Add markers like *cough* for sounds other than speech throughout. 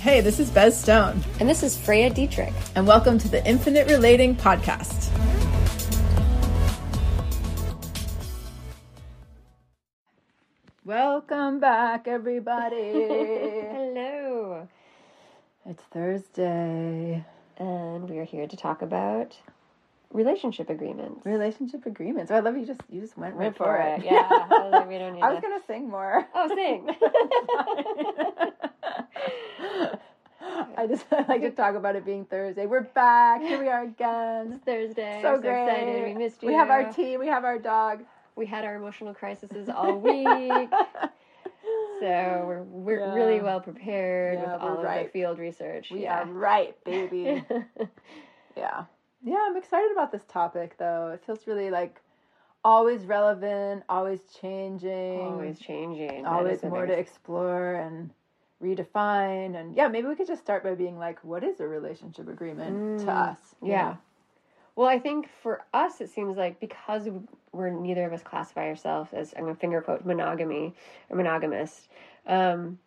Hey, this is Bez Stone, And this is Freya Dietrich. and welcome to the Infinite Relating Podcast. Welcome back, everybody. *laughs* Hello. it's Thursday. And we are here to talk about relationship agreements. Relationship agreements. Oh, I love you. Just you just went right for it. Yeah. I was like, we don't *laughs* need I was to- gonna sing more. Oh, sing. *laughs* I just *laughs* like to talk about it being Thursday. We're back. Here we are again. Thursday. So I'm great. excited. We missed you. We have our tea. We have our dog. We had our emotional crises all week. *laughs* so we're we're Yeah. really well prepared Yeah, with all of right. the field research. We yeah. are right, baby. *laughs* yeah. Yeah, I'm excited about this topic though. It feels really like always relevant, always changing, Always changing. Always more to explore and redefine. And yeah, maybe we could just start by being like, what is a relationship agreement to Mm, us? yeah. know? Well, I think for us, it seems like because we're neither of us classify ourselves as I'm going to finger quote monogamy or monogamous. Um,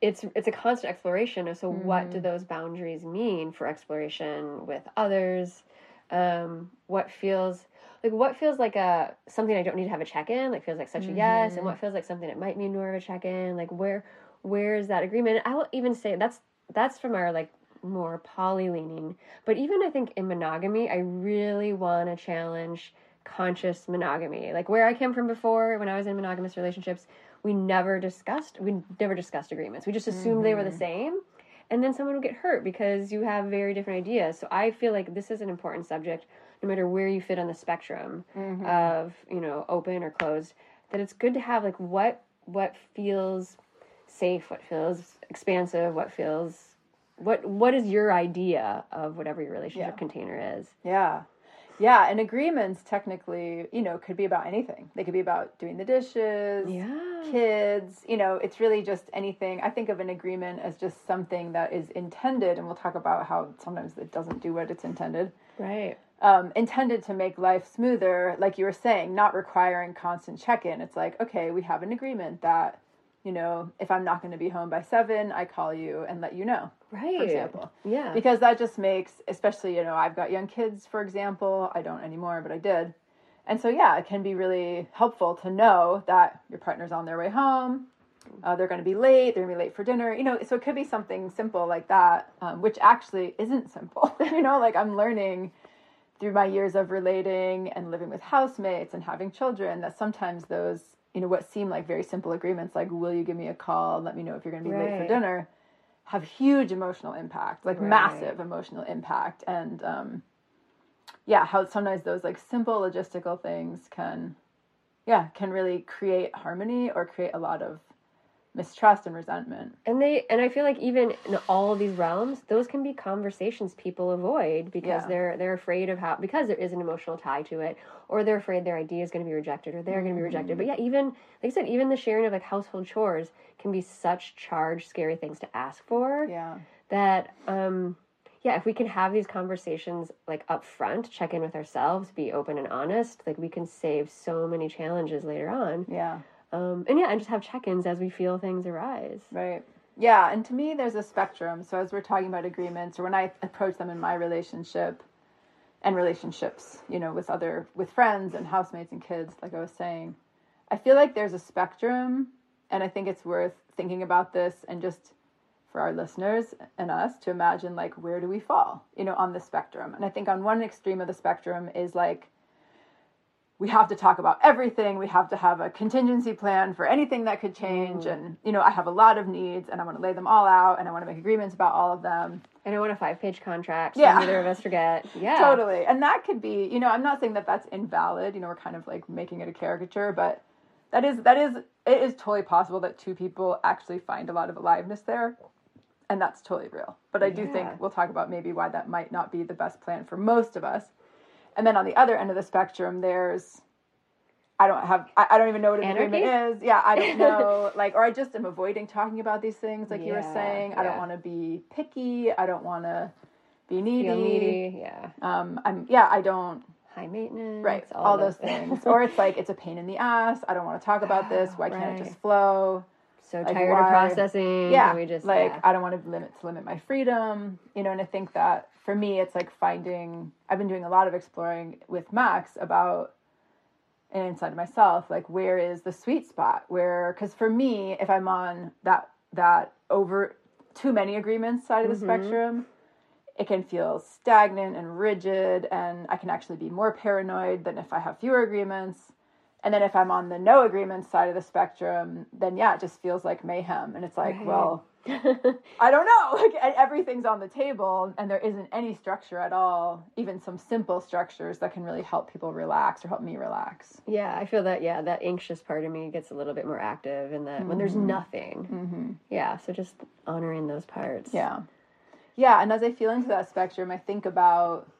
it's it's a constant exploration of so what Mm. do those boundaries mean for exploration with others? Um, what feels like what feels like a something I don't need to have a check in, like feels like such a yes, Mm-hmm. and what feels like something that might mean more of a check in, like where where is that agreement? I will even say that's that's from our like more poly leaning, but even I think in monogamy, I really want to challenge conscious monogamy. Like where I came from before, when I was in monogamous relationships, we never discussed we never discussed agreements. We just assumed they were the mm-hmm. same. And then someone would get hurt because you have very different ideas. So I feel like this is an important subject, no matter where you fit on the spectrum mm-hmm. of, you know, open or closed, that it's good to have like what what feels safe, what feels expansive, what feels what what is your idea of whatever your relationship Yeah. container is? Yeah. Yeah, and agreements technically, you know, could be about anything. They could be about doing the dishes, Yeah. kids, you know, it's really just anything. I think of an agreement as just something that is intended, and we'll talk about how sometimes it doesn't do what it's intended. Right. Um, intended to make life smoother, like you were saying, not requiring constant check in. It's like, okay, we have an agreement that, you know, if I'm not going to be home by seven, I call you and let you know Right. for example. Yeah. Because that just makes, especially, you know, I've got young kids, for example. I don't anymore, but I did. And so, yeah, it can be really helpful to know that your partner's on their way home. Uh, they're going to be late. They're going to be late for dinner. You know, so it could be something simple like that, um, which actually isn't simple. *laughs* you know, like I'm learning through my years of relating and living with housemates and having children that sometimes those, you know, what seem like very simple agreements, like, will you give me a call? Let me know if you're going to be late for dinner have huge emotional impact, like Right. massive emotional impact. And um, yeah, how sometimes those like simple logistical things can, yeah, can really create harmony or create a lot of mistrust and resentment. And they and I feel like even in all of these realms, those can be conversations people avoid because Yeah. they're they're afraid of how because there is an emotional tie to it, or they're afraid their idea is going to be rejected, or they're going to be rejected. But yeah, even like I said, even the sharing of like household chores can be such charged, scary things to ask for. Yeah. That um, yeah, if we can have these conversations like up front, check in with ourselves, be open and honest, like we can save so many challenges later on. Yeah. Um, and yeah, and just have check-ins as we feel things arise. Right. Yeah, and to me, there's a spectrum. So as we're talking about agreements, or when I approach them in my relationship and relationships, you know, with other with friends and housemates and kids, like I was saying, I feel like there's a spectrum, and I think it's worth thinking about this and just for our listeners and us to imagine like where do we fall, you know, on the spectrum. And I think on one extreme of the spectrum is like we have to talk about everything. We have to have a contingency plan for anything that could change. Mm. And, you know, I have a lot of needs and I want to lay them all out and I want to make agreements about all of them. And I want a five page contract. Yeah. So neither of us forget. *laughs* Yeah. Totally. And that could be, you know, I'm not saying that that's invalid. You know, we're kind of like making it a caricature, but that is, that is, it is totally possible that two people actually find a lot of aliveness there. And that's totally real. But I do Yeah. think we'll talk about maybe why that might not be the best plan for most of us. And then on the other end of the spectrum, there's I don't have I, I don't even know what an Anarchy? agreement is. Yeah, I don't know. *laughs* like or I just am avoiding talking about these things, like you were Yeah, saying. I don't want to be picky. I don't want to be needy. Feel needy. Yeah. Um, I'm yeah. I don't High maintenance. right all, those things. or it's like it's a pain in the ass. I don't want to talk about *sighs* this. Why can't it just flow? So Like, tired why- of processing. yeah and we just like yeah. i don't want to limit to limit my freedom you know and i think that for me it's like finding i've been doing a lot of exploring with max about and inside of myself like where is the sweet spot where because for me if i'm on that that over too many agreements side of the Mhm. spectrum it can feel stagnant and rigid and i can actually be more paranoid than if i have fewer agreements and then if i'm on the no agreement side of the spectrum then yeah it just feels like mayhem and it's like Right. well *laughs* i don't know *laughs* like everything's on the table and there isn't any structure at all even some simple structures that can really help people relax or help me relax yeah, I feel that yeah, that anxious part of me gets a little bit more active and that when there's Mhm. nothing. mm-hmm. Yeah, so just honoring those parts. Yeah. Yeah. And as I feel into that spectrum, I think about,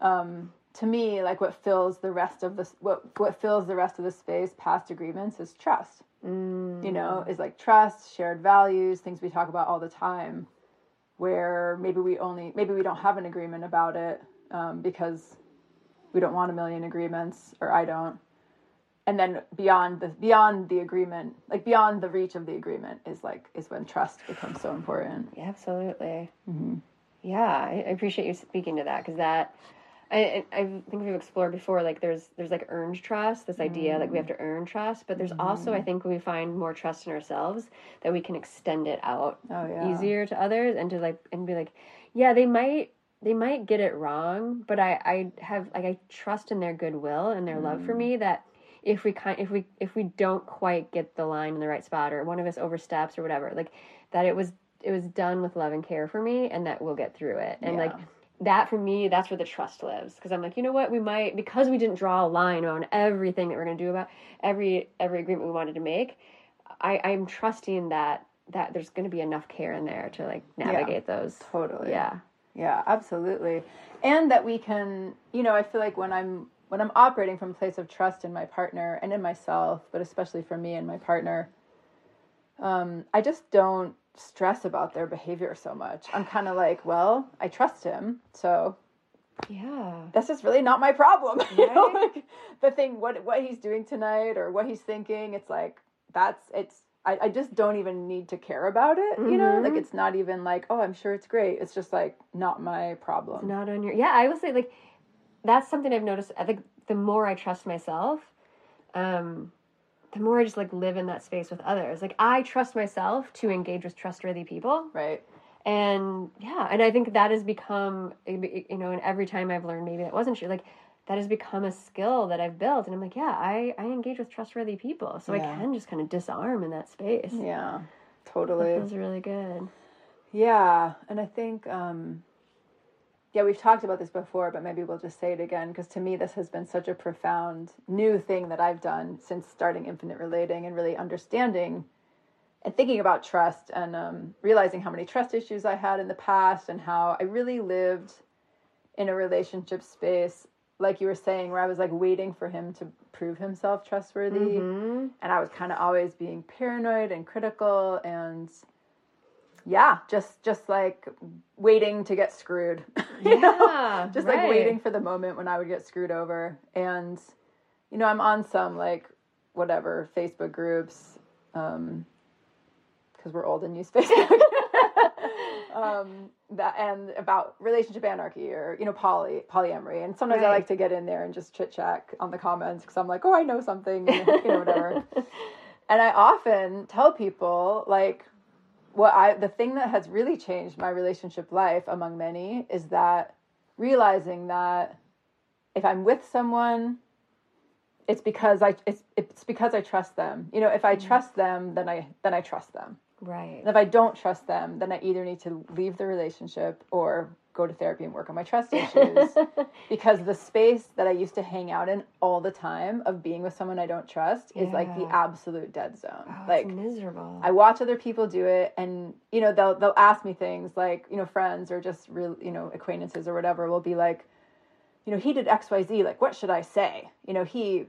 um, to me, like what fills the rest of the, what, what fills the rest of the space past agreements is trust, Mm. you know, is like trust, shared values, things we talk about all the time, where maybe we only, maybe we don't have an agreement about it, um, because we don't want a million agreements or I don't. And then beyond the beyond the agreement, like beyond the reach of the agreement, is like is when trust becomes so important. Yeah, absolutely. Mm-hmm. Yeah, I, I appreciate you speaking to that because that I, I think we've explored before. Like there's there's like earned trust, this idea like we have to mm. earn trust, but there's also I mm-hmm. think we find more trust in ourselves that we can extend it out Oh yeah. easier to others and to like and be like, yeah, they might they might get it wrong, but I I have like I trust in their goodwill and their love for me mm. that if we kind if we if we don't quite get the line in the right spot or one of us oversteps or whatever, like that it was it was done with love and care for me and that we'll get through it. And like Yeah. That for me, that's where the trust lives. Because I'm like, you know what, we might because we didn't draw a line on everything that we're gonna do about every every agreement we wanted to make. I, I'm trusting that that there's gonna be enough care in there to like navigate those. Totally. Yeah. Yeah, absolutely. And that we can, you know, I feel like when I'm when I'm operating from a place of trust in my partner and in myself, but especially for me and my partner, um, I just don't stress about their behavior so much. I'm kind of like, well, I trust him, so Yeah. this is really not my problem. *laughs* you know, like the thing, what what he's doing tonight or what he's thinking, it's like that's it's. I, I just don't even need to care about it. You know, like it's not even like, oh, I'm sure it's great. It's just like not my problem. Not on your yeah, I will say like that's something I've noticed. I think the more I trust myself, um, the more I just like live in that space with others. Like I trust myself to engage with trustworthy people. Right. and yeah and i think that has become you know and every time i've learned maybe that wasn't true like that has become a skill that i've built and i'm like yeah i i engage with trustworthy people so Yeah. i can just kind of disarm in that space Yeah. that Totally. feels really good Yeah, and I think um yeah, we've talked about this before, but maybe we'll just say it again because to me this has been such a profound new thing that I've done since starting Infinite Relating and really understanding and thinking about trust and um, realizing how many trust issues I had in the past and how I really lived in a relationship space, like you were saying, where I was like waiting for him to prove himself trustworthy. Hmm and I was kind of always being paranoid and critical and yeah, just just like waiting to get screwed. *laughs* You know? yeah just right. like waiting for the moment when I would get screwed over. And you know, I'm on some like whatever Facebook groups um because we're old and use *laughs* Facebook. *laughs* um that and about relationship anarchy or you know poly polyamory and sometimes I like to get in there and just chit chat on the comments because I'm like oh I know something you know whatever and I often tell people like what I the thing that has really changed my relationship life among many is that realizing that if I'm with someone it's because I it's it's because I trust them. You know, if I mm-hmm. trust them, then I then I trust them. right And if I don't trust them, then I either need to leave the relationship or go to therapy and work on my trust issues. *laughs* because the space that I used to hang out in all the time of being with someone I don't trust is like the absolute dead zone. oh, like miserable I watch other people do it, and you know they'll they'll ask me things like you know friends or just real you know acquaintances or whatever will be like, you know he did X Y Z like what should I say? You know he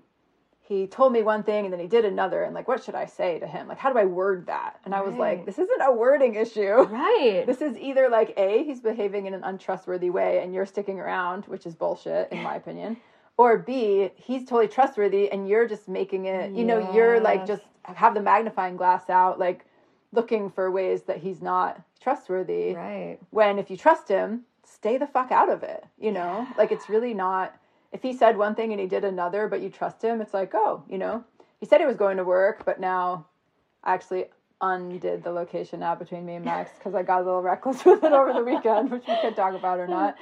he told me one thing and then he did another and like what should I say to him? Like how do I word that? And I was like this isn't a wording issue. right This is either like a he's behaving in an untrustworthy way and you're sticking around, which is bullshit in my opinion. Or B, he's totally trustworthy and you're just making it, you know, you're like just have the magnifying glass out, like looking for ways that he's not trustworthy. Right. When if you trust him, stay the fuck out of it. You know, like it's really not. If he said one thing and he did another, but you trust him, it's like, oh, you know, he said he was going to work, but now I actually undid the location now between me and Max *laughs* because I got a little reckless *laughs* with it over the weekend, which we could talk about or not.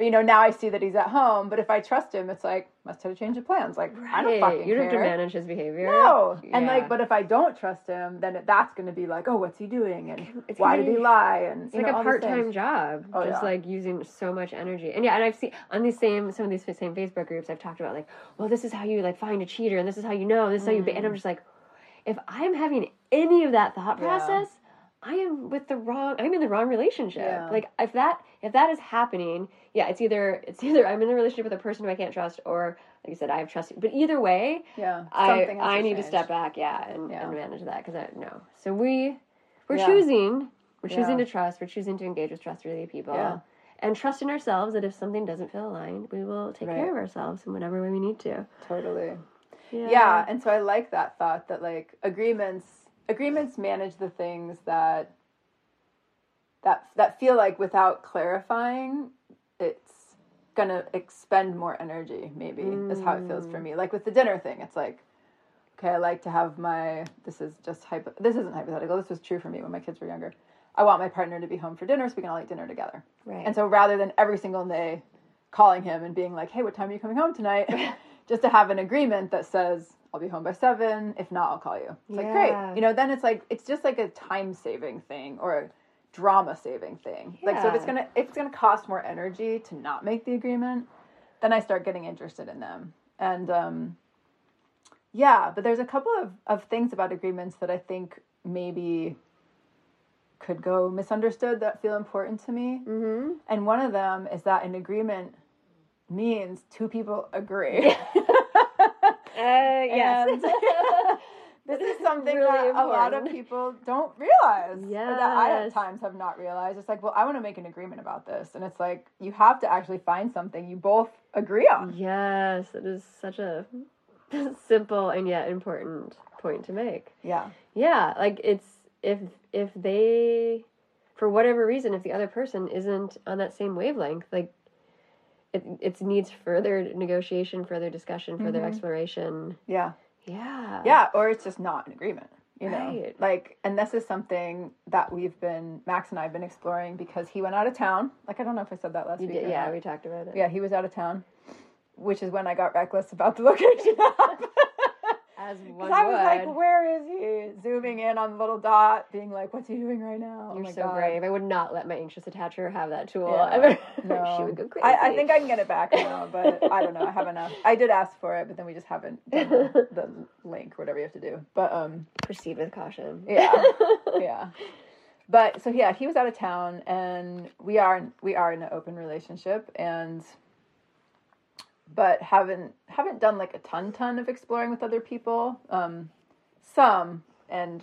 But you know, now I see that he's at home. But if I trust him, it's like must have a change of plans. Like I don't Right. fucking You don't have to manage his behavior. No, and like, but if I don't trust him, then it, that's going to be like, oh, what's he doing, and It's why did he lie, and It's like know, a part time job, Oh, just yeah. like using so much energy. And yeah, and I've seen on these same some of these same Facebook groups I've talked about like, well, this is how you like find a cheater, and this is how you know, this is how you. Ba-. And I'm just like, if I'm having any of that thought Mm. Yeah. process, I am with the wrong. I'm in the wrong relationship. Yeah. Like if that if that is happening, yeah, it's either it's either I'm in a relationship with a person who I can't trust, or like I said, I have trust. But either way, Yeah, I I need to step back, yeah, and, Yeah. and manage that because I no. So we we're Yeah. choosing we're choosing Yeah. to trust. We're choosing to engage with trustworthy people. And trust in ourselves that if something doesn't feel aligned, we will take Right. care of ourselves in whatever way we need to. Totally. Yeah. and so I like that thought that like agreements agreements manage the things that that that feel like without clarifying, it's gonna expend more energy. Maybe is how it feels for mm. me. Like with the dinner thing, it's like. Okay, I like to have my. This is just hypo. This isn't hypothetical. This was true for me when my kids were younger. I want my partner to be home for dinner so we can all eat dinner together. Right. And so rather than every single day calling him and being like, hey, what time are you coming home tonight? *laughs* *laughs* just to have an agreement that says, I'll be home by seven. If not, I'll call you. It's like, Yeah. great. You know, then it's like, it's just like a time saving thing or drama saving thing. Like, so if it's to, if it's to cost more energy to not make the agreement, then I start getting interested in them. And, um, yeah, but there's a couple of, of things about agreements that I think maybe could go misunderstood that feel important to me. mm-hmm. And one of them is that an agreement means two people agree. *laughs* Uh, yes. *laughs* And this is *laughs* something Really that a lot of people don't realize. Or that I at times have not realized. It's like, well, I want to make an agreement about this. And it's like, you have to actually find something you both agree on. yes, it is such a *laughs* simple and yet important point to make. Yeah. Yeah, like it's if if they for whatever reason if the other person isn't on that same wavelength, like it it needs further negotiation, further discussion, further Mhm. exploration. Yeah. Yeah. Yeah. Or it's just not an agreement. You know, Right. like, and this is something that we've been, Max and I have been exploring because he went out of town. Like, I don't know if I said that last You week. did, yeah, not. we talked about it. Yeah, he was out of town, which is when I got reckless about the *laughs* location. *laughs* As *laughs* Because one I was would. like, where is he? Zooming in on the little dot, being like, what's he doing right now? You're oh my so God. brave. I would not let my anxious attacher have that tool. Yeah. *laughs* I mean, *laughs* No. she would go crazy. I, I think I can get it back now, but I don't know. I have enough. I did ask for it, but then we just haven't done the, the link, whatever you have to do. But um, proceed with caution. yeah, yeah. But so yeah, he was out of town, and we are we are in an open relationship, and but haven't haven't done like a ton ton of exploring with other people. Um, some and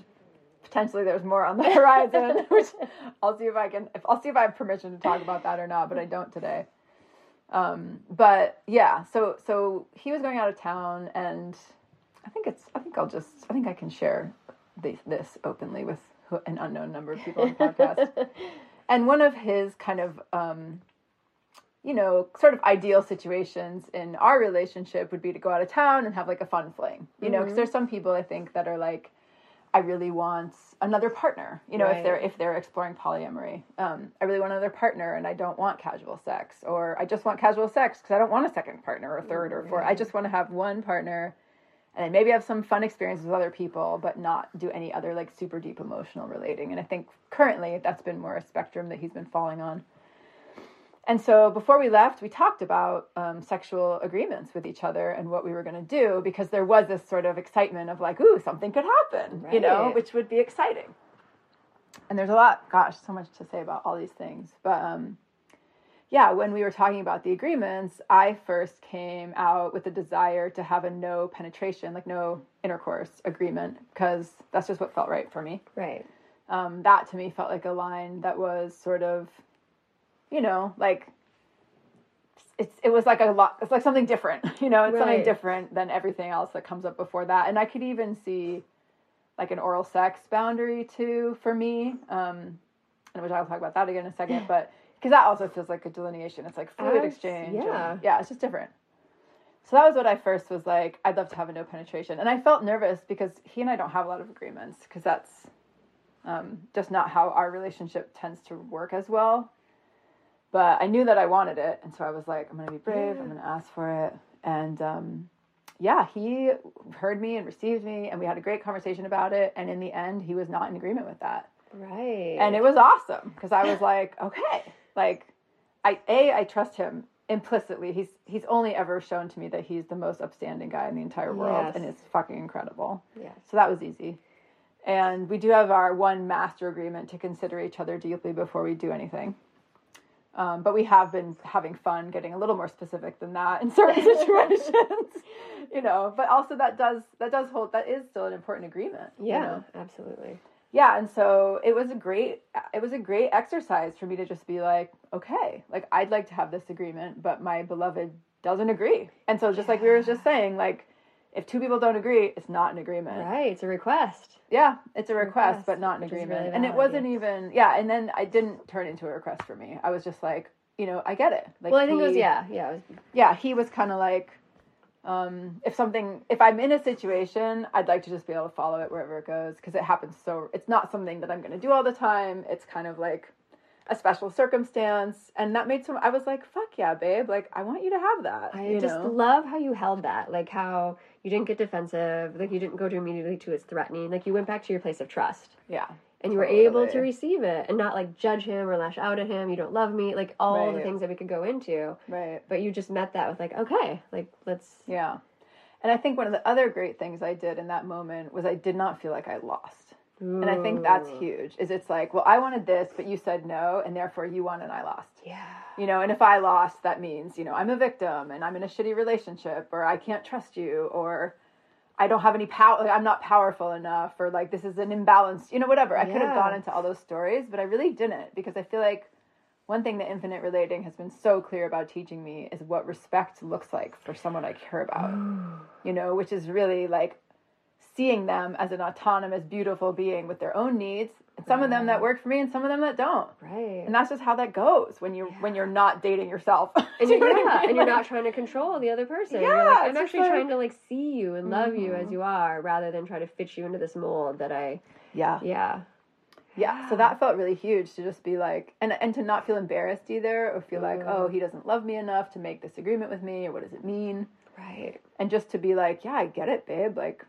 potentially there's more on the *laughs* horizon, which I'll see if I can. If I'll see if I have permission to talk about that or not, but I don't today. Um, but yeah, so so he was going out of town, and I think it's. I think I'll just. I think I can share the, this openly with an unknown number of people on the podcast. *laughs* and one of his kind of, um, you know, sort of ideal situations in our relationship would be to go out of town and have like a fun fling. You know, because there's some people I think that are like, I really want another partner. You know, if they're if they're exploring polyamory, um, I really want another partner, and I don't want casual sex, or I just want casual sex because I don't want a second partner or third or fourth. I just want to have one partner, and then maybe have some fun experiences with other people, but not do any other like super deep emotional relating. And I think currently that's been more a spectrum that he's been falling on. And so before we left, we talked about um, sexual agreements with each other and what we were going to do because there was this sort of excitement of like, ooh, something could happen, you know, which would be exciting. And there's a lot, gosh, so much to say about all these things. But um, yeah, when we were talking about the agreements, I first came out with a desire to have a no penetration, like no intercourse agreement, because that's just what felt right for me Right. um, that to me felt like a line that was sort of, you know, like it's it was like a lot. It's like something different, *laughs* you know. It's something different than everything else that comes up before that. And I could even see like an oral sex boundary too for me. Um, and which I'll talk about that again in a second, but because that also feels like a delineation. It's like fluid exchange. yeah. and- yeah, it's just different. So that was what I first was like. I'd love to have a no penetration, and I felt nervous because he and I don't have a lot of agreements because that's um, just not how our relationship tends to work as well. But I knew that I wanted it, and so I was like, I'm gonna be brave. Yeah. I'm gonna ask for it, and um, yeah, he heard me and received me, and we had a great conversation about it. And in the end, he was not in agreement with that Right. and it was awesome because I was *laughs* like, okay, like I a I trust him implicitly. He's he's only ever shown to me that he's the most upstanding guy in the entire world, Yes. and it's fucking incredible. Yes. So that was easy. And we do have our one master agreement to consider each other deeply before we do anything. Um, but we have been having fun getting a little more specific than that in certain *laughs* situations, *laughs* you know. But also that does that does hold that is still an important agreement. you Yeah, know? absolutely. yeah and so it was a great it was a great exercise for me to just be like okay like i'd like to have this agreement but my beloved doesn't agree and so just like we were just saying like if two people don't agree it's not an agreement Right. It's a request. yeah it's a request, request, but not an agreement really and it wasn't even yeah and then i didn't turn into a request for me i was just like you know i get it like well, I think it was yeah, yeah. Was, yeah, he was kind of like, um, if something, if I'm in a situation, I'd like to just be able to follow it wherever it goes because it happens so. It's not something that I'm going to do all the time. It's kind of like a special circumstance, and that made some. I was like, "Fuck yeah, babe! Like, I want you to have that." I just know? love how you held that, like how you didn't get defensive, like you didn't go to immediately to its threatening, like you went back to your place of trust. yeah, and you were able to receive it and not like judge him or lash out at him you don't love me like all the things that we could go into right. but you just met that with like okay like let's Yeah. And I think one of the other great things I did in that moment was I did not feel like I lost. And I think that's huge. Is it's like, well, I wanted this, but you said no, and therefore you won and I lost. yeah You know, and if I lost, that means, you know, I'm a victim and I'm in a shitty relationship or I can't trust you or I don't have any power, like, I'm not powerful enough or like this is an imbalance, you know, whatever. I could have gone into all those stories, but I really didn't because I feel like one thing that infinite relating has been so clear about teaching me is what respect looks like for someone I care about, you know, which is really like seeing them as an autonomous, beautiful being with their own needs. And some of them that work for me and some of them that don't right and that's just how that goes when you when you're not dating yourself and you you're, know I mean? and you're Like, not trying to control the other person. Yeah, like, I'm actually like- trying to like see you and love you Mhm. as you are, rather than try to fit you into this mold that I. yeah Yeah, yeah so that felt really huge to just be like and and to not feel embarrassed either or feel like Mm. oh he doesn't love me enough to make this agreement with me or what does it mean right. and just to be like yeah i get it babe like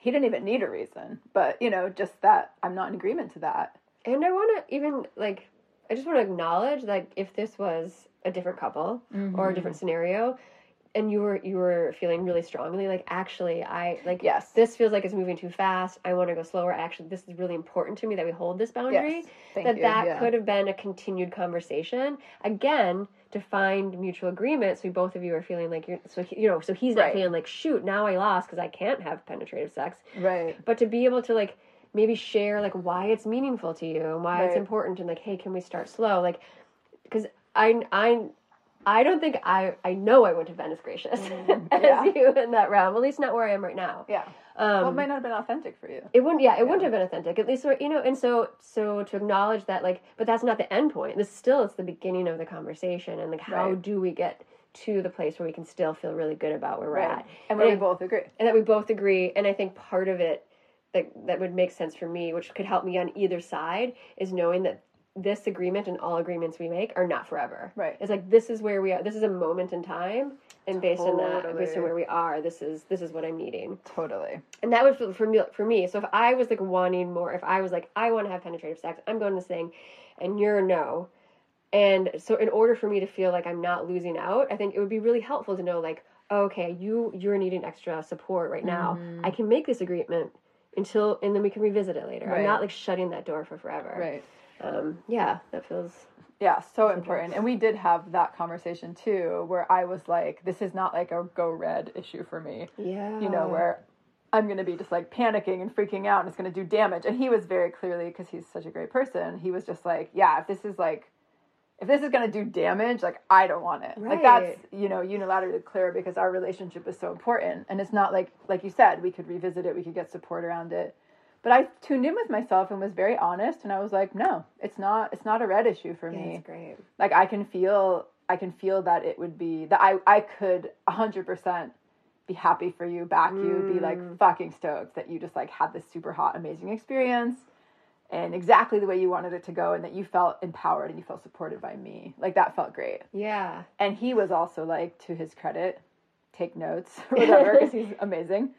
he didn't even need a reason but you know just that i'm not in agreement to that And I want to even like, I just want to acknowledge like if this was a different couple or a different mm-hmm. scenario, and you were you were feeling really strongly like actually I like Yes. this feels like it's moving too fast. I want to go slower. Actually, this is really important to me that we hold this boundary. yes thank that you that yeah. could have been a continued conversation again to find mutual agreement. So both of you are feeling like you're so he, you know so he's not Right. feeling like shoot now I lost because I can't have penetrative sex right but to be able to like maybe share like why it's meaningful to you and why it's important and like hey can we start slow like because i i i don't think i i know i went to venice gracious *laughs* as Mm, yeah. you in that realm at least not where i am right now. Yeah. Um well it might not have been authentic for you. It wouldn't yeah it wouldn't have been authentic at least you know and so so to acknowledge that like but that's not the end point. This still is the beginning of the conversation and like how Right. do we get to the place where we can still feel really good about where we're right. at? And where we And- both agree. and that we both agree and i think part of it that that would make sense for me which could help me on either side is knowing that this agreement and all agreements we make are not forever. Right. it's like this is where we are this is a moment in time and based on that based on where we are this is this is what i'm needing. Totally. And that would feel for me for me so if i was like wanting more if i was like i want to have penetrative sex i'm going to this thing and you're no. And so in order for me to feel like i'm not losing out i think it would be really helpful to know like okay you you're needing extra support right now. Mhm. i can make this agreement until and then we can revisit it later. I'm not like shutting that door for forever. Right um yeah that feels Yeah, so important. And we did have that conversation too, where I was like, this is not like a go red issue for me, yeah you know, where I'm going to be just like panicking and freaking out and it's going to do damage. And he was very clearly, because he's such a great person, he was just like, yeah, if this is like, if this is going to do damage, like, I don't want it. Like, that's, you know, unilaterally clear because our relationship is so important. And it's not like, like you said, we could revisit it, we could get support around it. But I tuned in with myself and was very honest and I was like, no, it's not it's not a red issue for me. that's great. Like I can feel I can feel that it would be that I I could 100% be happy for you, back you, be like Mm. fucking stoked that you just like had this super hot amazing experience and exactly the way you wanted it to go and that you felt empowered and you felt supported by me. Like that felt great. Yeah. And he was also like, to his credit, take notes or *laughs* *laughs* whatever, because he's amazing.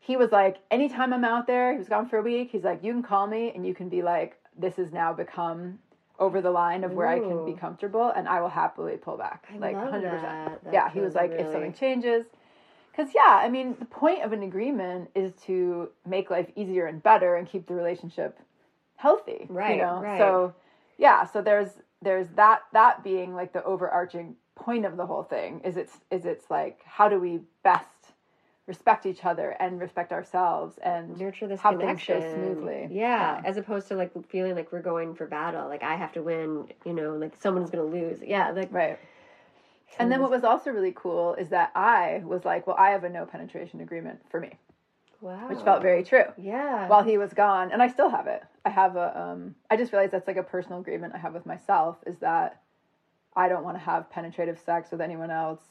He was like, anytime I'm out there, he was gone for a week. He's like, you can call me and you can be like, this has now become over the line of where I can be comfortable and I will happily pull back. I like love 100%. that. That yeah, he was like, if something changes, because yeah, I mean, the point of an agreement is to make life easier and better and keep the relationship healthy. Right, You know? right. So yeah, so there's there's that that being like the overarching point of the whole thing is it's is it's like how do we best respect each other and respect ourselves and nurture this things go connection smoothly. Yeah, Yeah. as opposed to like feeling like we're going for battle, like I have to win, you know, like someone's gonna lose. Yeah, like right. And then what was also really cool is that I was like, well, I have a no penetration agreement for me, wow, which felt very true. yeah. while he was gone and i still have it i have a um i just realized that's like a personal agreement i have with myself is that i don't want to have penetrative sex with anyone else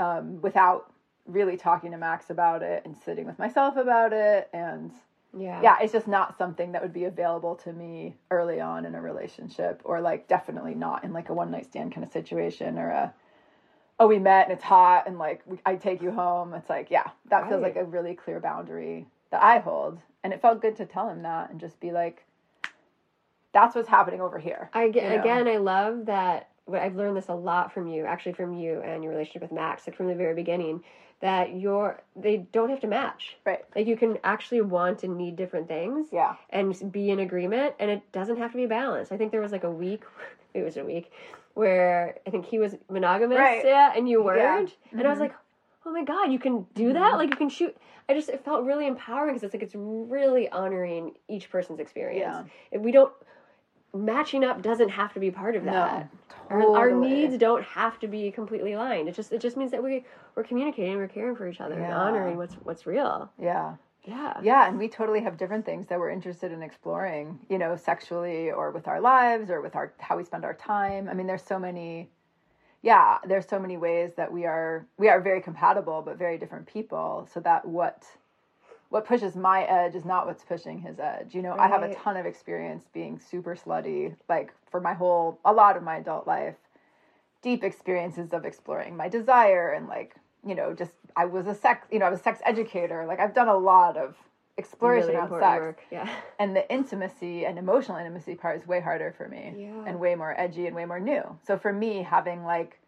um without really talking to max about it and sitting with myself about it and yeah, yeah it's just not something that would be available to me early on in a relationship or like definitely not in like a one night stand kind of situation or a oh we met and it's hot and like we, i take you home it's like yeah that feels like a really clear boundary that i hold and it felt good to tell him that and just be like that's what's happening over here I get, you know? again, I love that. I've learned this a lot from you, actually, from you and your relationship with Max, like from the very beginning, that you're they don't have to match. right Like you can actually want and need different things. yeah and be in agreement and it doesn't have to be balanced. I think there was like a week, *laughs* it was a week where I think he was monogamous, Right. yeah, and you Yeah. weren't. And I was Mhm. like, "Oh my god, you can do that? Like you can shoot." I just it felt really empowering because it's like it's really honoring each person's experience. Yeah. If we don't matching up doesn't have to be part of that. No, Our, our needs don't have to be completely aligned. It just it just means that we we're communicating, we're caring for each other, and honoring what's what's real. yeah Yeah. Yeah, and we totally have different things that we're interested in exploring, you know, sexually or with our lives or with our how we spend our time. I mean, there's so many yeah, there's so many ways that we are we are very compatible but very different people, so that what what pushes my edge is not what's pushing his edge. You know, I have a ton of experience being super slutty like for my whole a lot of my adult life. Deep experiences of exploring my desire and like, you know, just I was a sex, you know, I was a sex educator. Like I've done a lot of exploration Really on sex work. Yeah. *laughs* and the intimacy and emotional intimacy part is way harder for me Yeah. and way more edgy and way more new so for me having like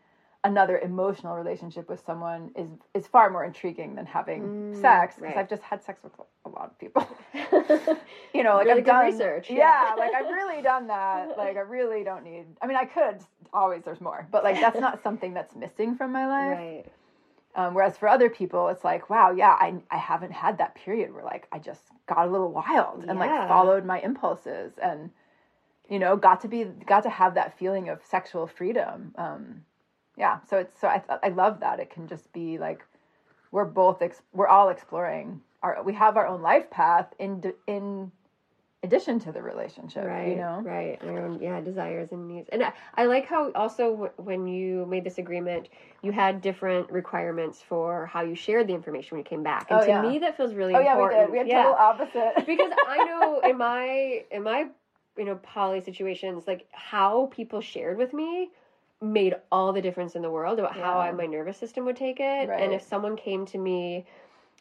another emotional relationship with someone is is far more intriguing than having Mm, sex because right. i've just had sex with a lot of people *laughs* you know like Really i've done research, yeah. yeah. like i've *laughs* really done that like i really don't need i mean i could always there's more but like that's not something that's missing from my life right. um, whereas for other people, it's like, wow, yeah, I, I haven't had that period where like I just got a little wild and like followed my impulses and, you know, got to be, got to have that feeling of sexual freedom. Um, yeah. So it's, so I, I love that. It can just be like, we're both, ex- we're all exploring our, we have our own life path in, in addition to the relationship, right you know? right and our own yeah desires and needs and I, I like how also w- when you made this agreement you had different requirements for how you shared the information when you came back and Oh, to yeah. me that feels really Oh yeah, we important did. We had yeah. total opposite. *laughs* because i know in my in my you know poly situations like how people shared with me made all the difference in the world about how I, my nervous system would take it Right. and if someone came to me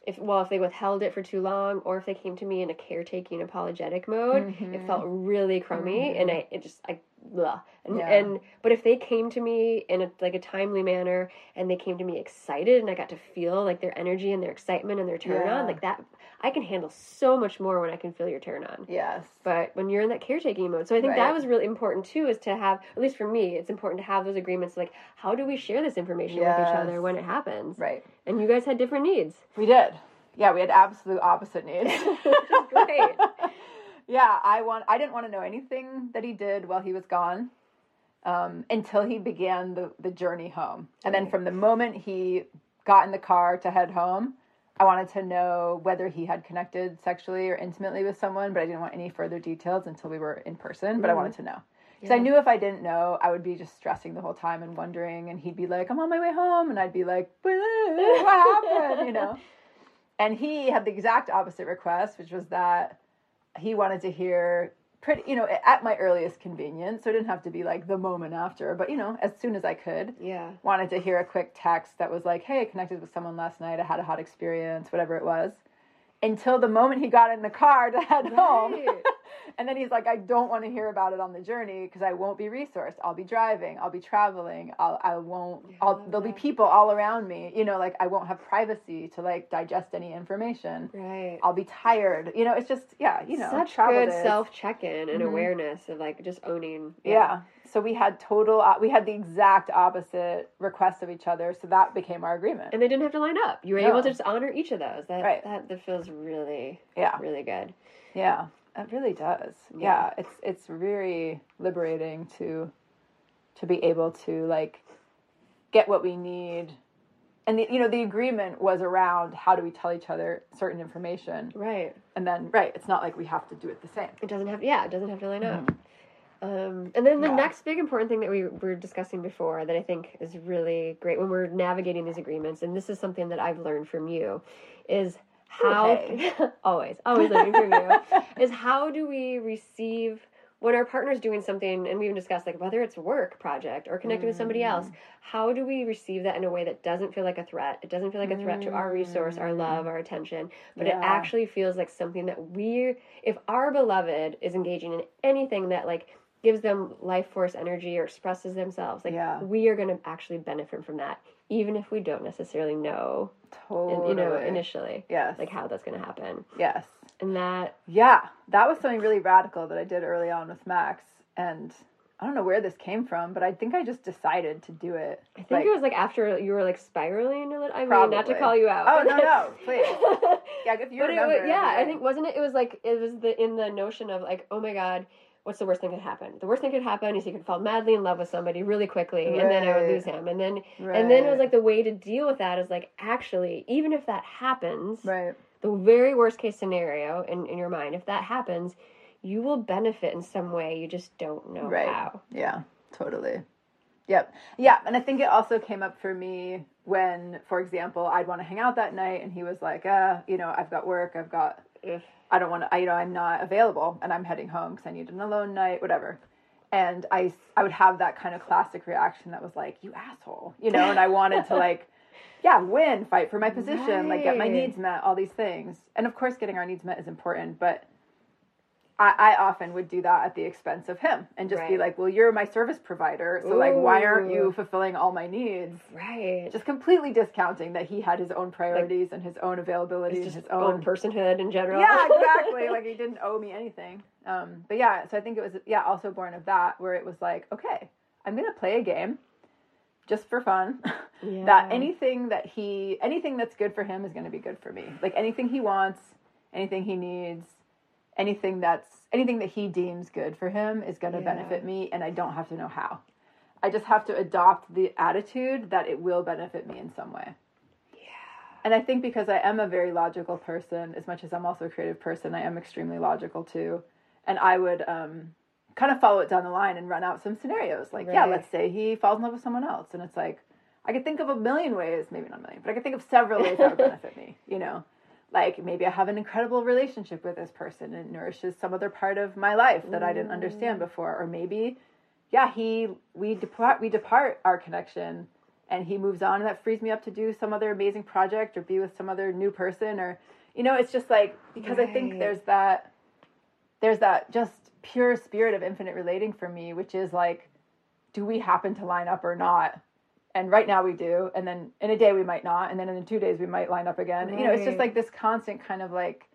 if well if they withheld it for too long or if they came to me in a caretaking apologetic mode it Mhm. felt really crummy and i it just i blah. And, Yeah. and but if they came to me in a like a timely manner and they came to me excited and I got to feel like their energy and their excitement and their turn Yeah. on like that I can handle so much more when I can feel your turn on. yes. But when you're in that caretaking mode, so I think Right. that was really important too. Is to have, at least for me, it's important to have those agreements. Like, how do we share this information with each other when it happens? Right. And you guys had different needs. We did. Yeah, we had absolute opposite needs. *laughs* Which is great. *laughs* yeah, I want. I didn't want to know anything that he did while he was gone, um, until he began the the journey home. And then from the moment he got in the car to head home, I wanted to know whether he had connected sexually or intimately with someone, but I didn't want any further details until we were in person. But I wanted to know. Because I knew if I didn't know, I would be just stressing the whole time and wondering. And he'd be like, I'm on my way home. And I'd be like, what happened? You know? *laughs* And he had the exact opposite request, which was that he wanted to hear pretty, you know, at my earliest convenience. So it didn't have to be like the moment after, but, you know, as soon as I could Yeah. wanted to hear a quick text that was like, "Hey, I connected with someone last night. I had a hot experience, whatever it was." Until the moment he got in the car to head home, *laughs* and then he's like, "I don't want to hear about it on the journey because I won't be resourced. I'll be driving. I'll be traveling. I'll I won't. Yeah, I'll there'll be people all around me. You know, like I won't have privacy to like digest any information. Right. I'll be tired. You know, it's just yeah. You know, Such good self check in and Mhm. awareness of like just owning. Yeah. So we had total. Uh, we had the exact opposite requests of each other. So that became our agreement. And they didn't have to line up. You were No. able to just honor each of those. That Right. that, that feels really Yeah. really good. Yeah, it really does. Yeah. Yeah. it's it's very liberating to to be able to like get what we need. And the, you know the agreement was around how do we tell each other certain information, Right. and then right, it's not like we have to do it the same. It doesn't have yeah, it doesn't have to line up. Um, and then the Yeah. next big important thing that we were discussing before that I think is really great when we're navigating these agreements, and this is something that I've learned from you, is how Okay. *laughs* always, always learning from you, *laughs* is how do we receive when our partner's doing something and we even discussed like whether it's work project or connecting with somebody else, Mm. how do we receive that in a way that doesn't feel like a threat? It doesn't feel like a threat to our resource, our love, our attention, but it Mm. Actually feels like something that we if our beloved is engaging in anything that like gives them life force energy or expresses themselves like Yeah. we are going to actually benefit from that even if we don't necessarily know Totally. you know initially yes. like how that's going to happen yes. and that Yeah, that was something really radical that I did early on with Max, and I don't know where this came from, but I think I just decided to do it. i think it was like after you were like spiraling a little i mean not to call you out Oh no, no, *laughs* please. Yeah, if you but it remember, was, yeah, I think wasn't it? It was like it was the in the notion of like, oh my god, what's the worst thing that could happen? The worst thing could happen is he could fall madly in love with somebody really quickly, and then I would lose him, and then and then it was like the way to deal with that is like actually, even if that happens, right. the very worst case scenario in in your mind, if that happens, you will benefit in some way. You just don't know Right. how. Yeah, totally. Yep. Yeah, and I think it also came up for me when, for example, I'd want to hang out that night, and he was like, "Uh, you know, I've got work, I've got, Ugh. I don't want to, I, you know, I'm not available, and I'm heading home because I need an alone night, whatever." And I, I would have that kind of classic reaction that was like, "You asshole," you know, and I wanted to like, *laughs* yeah, win, fight for my position, like get my needs met, all these things, and of course, getting our needs met is important, but I, I often would do that at the expense of him and just be like, well, you're my service provider. So, like, why aren't you fulfilling all my needs? Right. Just completely discounting that he had his own priorities and his own availability and just his own own. personhood in general. yeah, exactly. *laughs* like, he didn't owe me anything. Um, but yeah, so I think it was, yeah, also born of that, where it was like, okay, I'm going to play a game just for fun. *laughs* Yeah. that anything that he, anything that's good for him is going to be good for me. Like, anything he wants, anything he needs, anything that's anything that he deems good for him is going to Yeah. benefit me and i don't have to know how. I just have to adopt the attitude that it will benefit me in some way. Yeah. and i think because i am a very logical person as much as i'm also a creative person i am extremely logical too. And i would um, kind of follow it down the line and run out some scenarios. Like yeah let's say he falls in love with someone else and it's like i could think of a million ways maybe not a million but i could think of several ways that would *laughs* benefit me you know like maybe I have an incredible relationship with this person and it nourishes some other part of my life that I didn't understand mm. before. Or maybe yeah he we depart we depart our connection and he moves on and that frees me up to do some other amazing project or be with some other new person or you know it's just like because I think there's that there's that just pure spirit of infinite relating for me which is like do we happen to line up or not and right now we do and then in a day we might not and then in two days we might line up again. You know it's just like this constant kind of like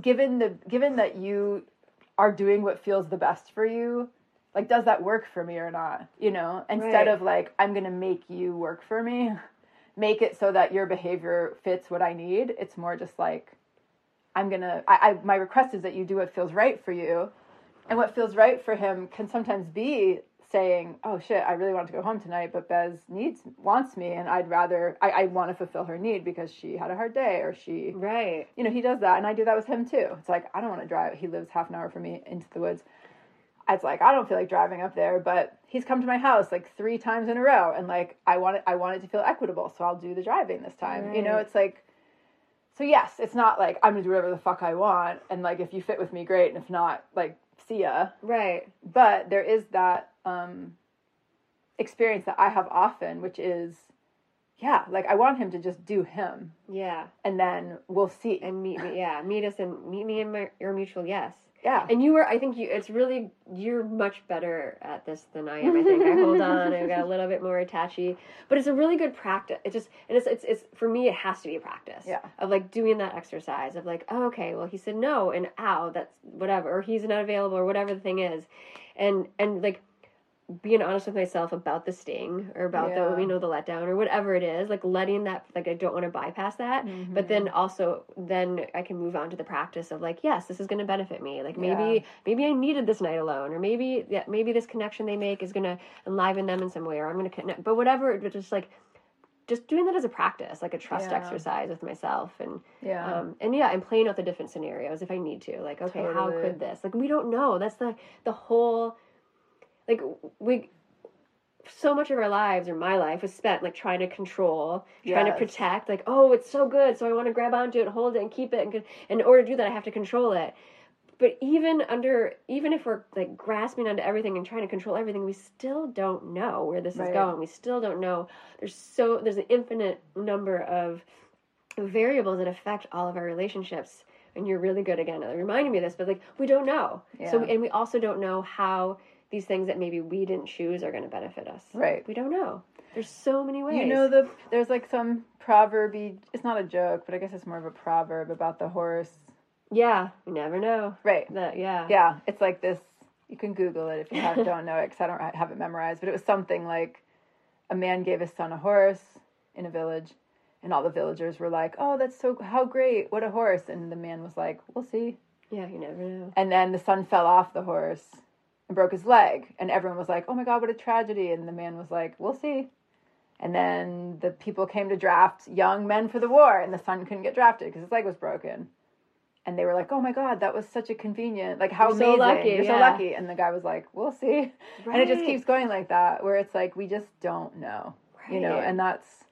given the given that you are doing what feels the best for you like does that work for me or not? You know instead Right. of like i'm gonna make you work for me *laughs* make it so that your behavior fits what i need. It's more just like i'm gonna I, I my request is that you do what feels right for you. And what feels right for him can sometimes be saying, "Oh shit, I really want to go home tonight, but Bez needs wants me, and I'd rather I, I want to fulfill her need because she had a hard day or she, Right. you know, he does that, and I do that with him too. It's like I don't want to drive. He lives half an hour from me into the woods. It's like I don't feel like driving up there, but he's come to my house like three times in a row, and like I want it, I want it to feel equitable, so I'll do the driving this time. You know, it's like. So yes, it's not like I'm gonna do whatever the fuck I want, and like if you fit with me, great, and if not, like see ya Right. but there is that um experience that I have often, which is, yeah, like I want him to just do him, Yeah. and then we'll see. And meet me. Yeah. Meet us and meet me in my, your mutual yes. yeah, And you were, I think you, it's really, you're much better at this than I am. I think I hold on, I got a little bit more attachy, but it's a really good practice. It just, and it's, it's, it's, for me, it has to be a practice. Yeah. Of like doing that exercise of like, oh, okay, well, he said no, and ow, that's whatever, or he's not available, or whatever the thing is. And, and like, being honest with myself about the sting or about Yeah. the you know the letdown or whatever it is like letting that like i don't want to bypass that Mm-hmm. but then also then i can move on to the practice of like yes this is going to benefit me like maybe Yeah. maybe i needed this night alone or maybe yeah, maybe this connection they make is going to enliven them in some way or i'm going to connect but whatever but just like just doing that as a practice like a trust Yeah. exercise with myself and yeah, um, and yeah, and playing out the different scenarios if I need to. Like, okay, how could this? Like, we don't know. That's the the whole. Like we, so much of our lives or my life was spent like trying to control, trying to protect. Like, oh, it's so good, so I want to grab onto it, hold it, and keep it. And, and in order to do that, I have to control it. But even under, even if we're like grasping onto everything and trying to control everything, we still don't know where this Right. is going. We still don't know. There's so there's an infinite number of variables that affect all of our relationships and you're really good again at reminding me of this but like we don't know so and we also don't know how these things that maybe we didn't choose are going to benefit us Right. we don't know there's so many ways you know the there's like some proverb. It's not a joke, but I guess it's more of a proverb about the horse. yeah you never know Right. that yeah Yeah, it's like this. You can Google it if you have, don't know it because I don't have it memorized. But it was something like a man gave his son a horse in a village, and all the villagers were like, "Oh, that's so how great! What a horse!" And the man was like, "We'll see." yeah you never know And then the son fell off the horse and broke his leg, and everyone was like, "Oh my god, what a tragedy!" And the man was like, "We'll see." And then the people came to draft young men for the war, and the son couldn't get drafted because his leg was broken. And they were like, "Oh my God, that was such a convenient, like how You're so lucky, You're so lucky." And the guy was like, "We'll see," and it just keeps going like that, where it's like we just don't know, you know. And that's,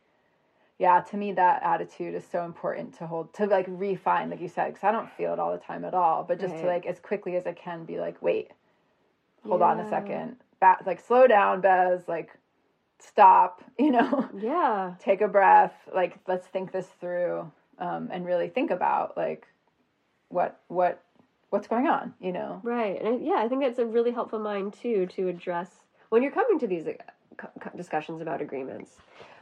yeah, to me that attitude is so important to hold to like refine, like you said, because I don't feel it all the time at all, but just to like as quickly as I can be like, wait, hold on a second, back, like slow down, Bez, like stop, *laughs* you know? Yeah. Take a breath. Like let's think this through um, and really think about like what what what's going on you know? Right. And I, yeah i think that's a really helpful mind too to address when you're coming to these uh, discussions about agreements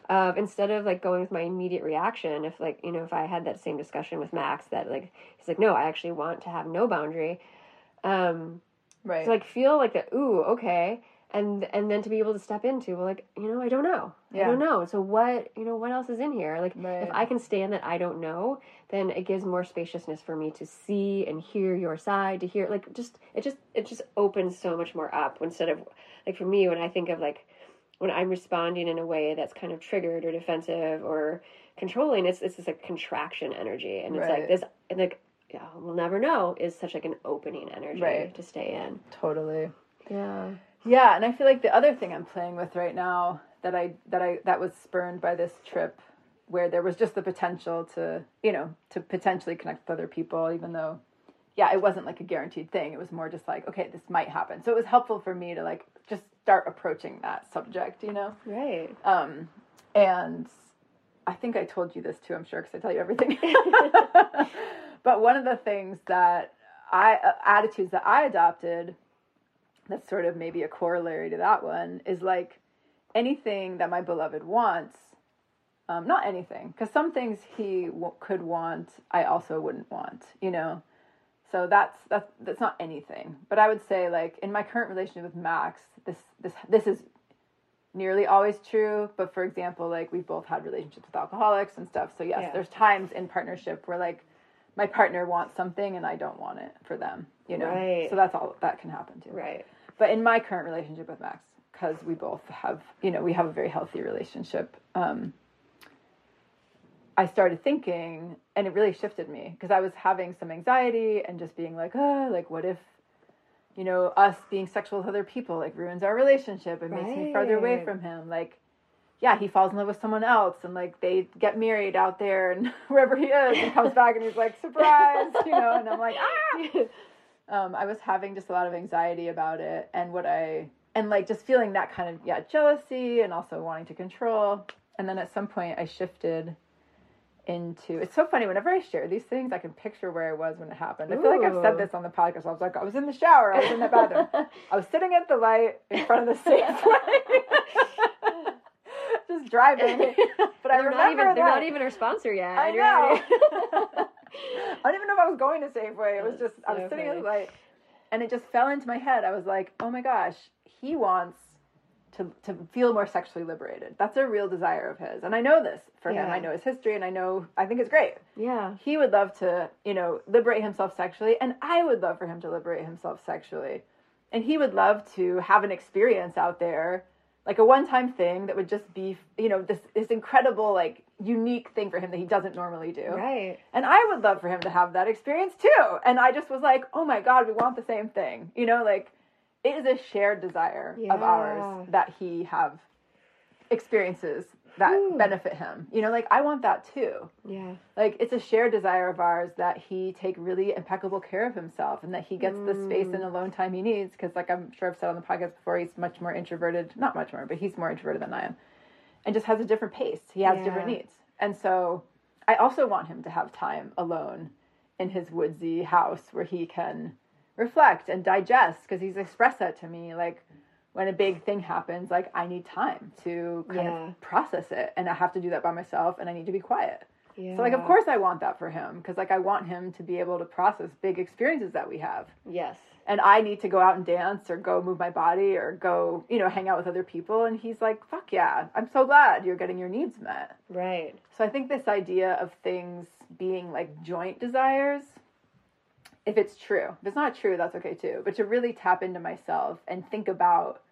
uh, instead of like going with my immediate reaction if like you know if i had that same discussion with max that like he's like no i actually want to have no boundary um right to like feel like that ooh okay and and then to be able to step into well like you know i don't know Yeah. i don't know so what you know what else is in here like Right. if i can stand that i don't know then it gives more spaciousness for me to see and hear your side to hear like just it just it just opens so much more up instead of like for me when i think of like when i'm responding in a way that's kind of triggered or defensive or controlling it's it's just like contraction energy and it's Right. like this and like yeah, we'll never know is such like an opening energy Right. to stay in totally yeah yeah and i feel like the other thing i'm playing with right now that i that i that was spurned by this trip where there was just the potential to you know to potentially connect with other people even though yeah it wasn't like a guaranteed thing it was more just like okay this might happen so it was helpful for me to like just start approaching that subject you know Right. Um, and I think I told you this too, I'm sure, because I tell you everything. *laughs* *laughs* but one of the things that I, uh, attitudes that I adopted, that's sort of maybe a corollary to that one, is like anything that my beloved wants, um, not anything, because some things he w- could want, I also wouldn't want, you know? So that's that's that's not anything. But I would say like in my current relationship with Max, this this this is nearly always true. But for example, like we've both had relationships with alcoholics and stuff. So yes, Yeah. there's times in partnership where like my partner wants something and I don't want it for them. You know, Right. so that's all that can happen too. Right. But in my current relationship with Max, because we both have, you know, we have a very healthy relationship. Um, I started thinking, and it really shifted me because I was having some anxiety and just being like, oh, like what if, you know, us being sexual with other people like ruins our relationship and makes me farther away from him. Like, yeah, he falls in love with someone else and like they get married out there and *laughs* wherever he is and comes back and he's like, surprise, you know, and I'm like, ah. *laughs* Um, I was having just a lot of anxiety about it and what I, and like just feeling that kind of, yeah, jealousy and also wanting to control. And then at some point I shifted into it's so funny whenever I share these things, I can picture where I was when it happened. I feel like I've said this on the podcast. I was like, I was in the shower, I was in the bathroom, I was sitting at the light in front of the just *laughs* driving. *laughs* But I remember not even they're not even our sponsor yet. I know. *laughs* *laughs* I don't even know if I was going to Safeway. It was That's just I was so sitting at the light, and it just fell into my head. I was like, oh my gosh, he wants to to feel more sexually liberated. That's a real desire of his, and I know this for him. I know his history, and I know I think it's great. yeah. He would love to, you know, liberate himself sexually, and I would love for him to liberate himself sexually, and he would love to have an experience out there. Like a one-time thing that would just be, you know, this this incredible, like, unique thing for him that he doesn't normally do. Right. And I would love for him to have that experience too. And I just was like, oh my God, we want the same thing. You know, like it is a shared desire of ours that he have experiences that Ooh. benefit him. You know, like I want that too. Yeah. Like it's a shared desire of ours that he take really impeccable care of himself and that he gets the space Mm. and alone time he needs. Because, like I'm sure I've said on the podcast before, he's much more introverted. Not much more, but he's more introverted than I am, and just has a different pace. He has different needs, and so I also want him to have time alone in his woodsy house where he can reflect and digest. Because he's expressed that to me, like when a big thing happens, like I need time to kind Yeah. of process it, and I have to do that by myself, and I need to be quiet. Yeah. So like of course I want that for him because like I want him to be able to process big experiences that we have. Yes. And I need to go out and dance or go move my body or go, you know, hang out with other people and he's like, "Fuck yeah. I'm so glad you're getting your needs met." Right. So I think this idea of things being like joint desires if it's true. If it's not true, that's okay too. But to really tap into myself and think about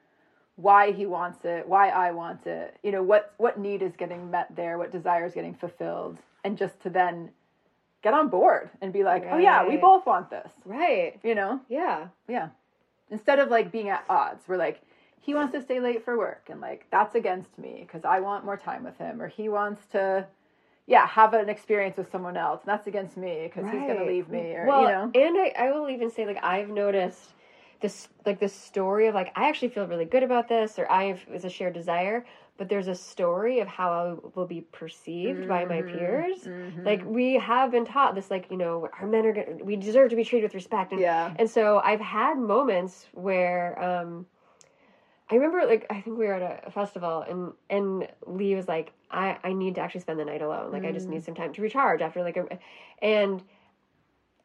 why he wants it, why I want it, you know, what what need is getting met there, what desire is getting fulfilled, and just to then get on board and be like, oh yeah, we both want this, Right. you know, Yeah. yeah. Instead of like being at odds, we're like, he wants to stay late for work, and like that's against me because I want more time with him, or he wants to. Yeah, have an experience with someone else, and that's against me because he's gonna leave me, or well, you know. and I, I will even say like I've noticed this like this story of like I actually feel really good about this or I it's a shared desire, but there's a story of how I will be perceived by my Mm-hmm. peers. Like we have been taught this like you know our men are gonna, we deserve to be treated with respect and Yeah. and so I've had moments where um I remember like I think we were at a festival and and Lee was like I I need to actually spend the night alone like I just Mm. need some time to recharge after like a and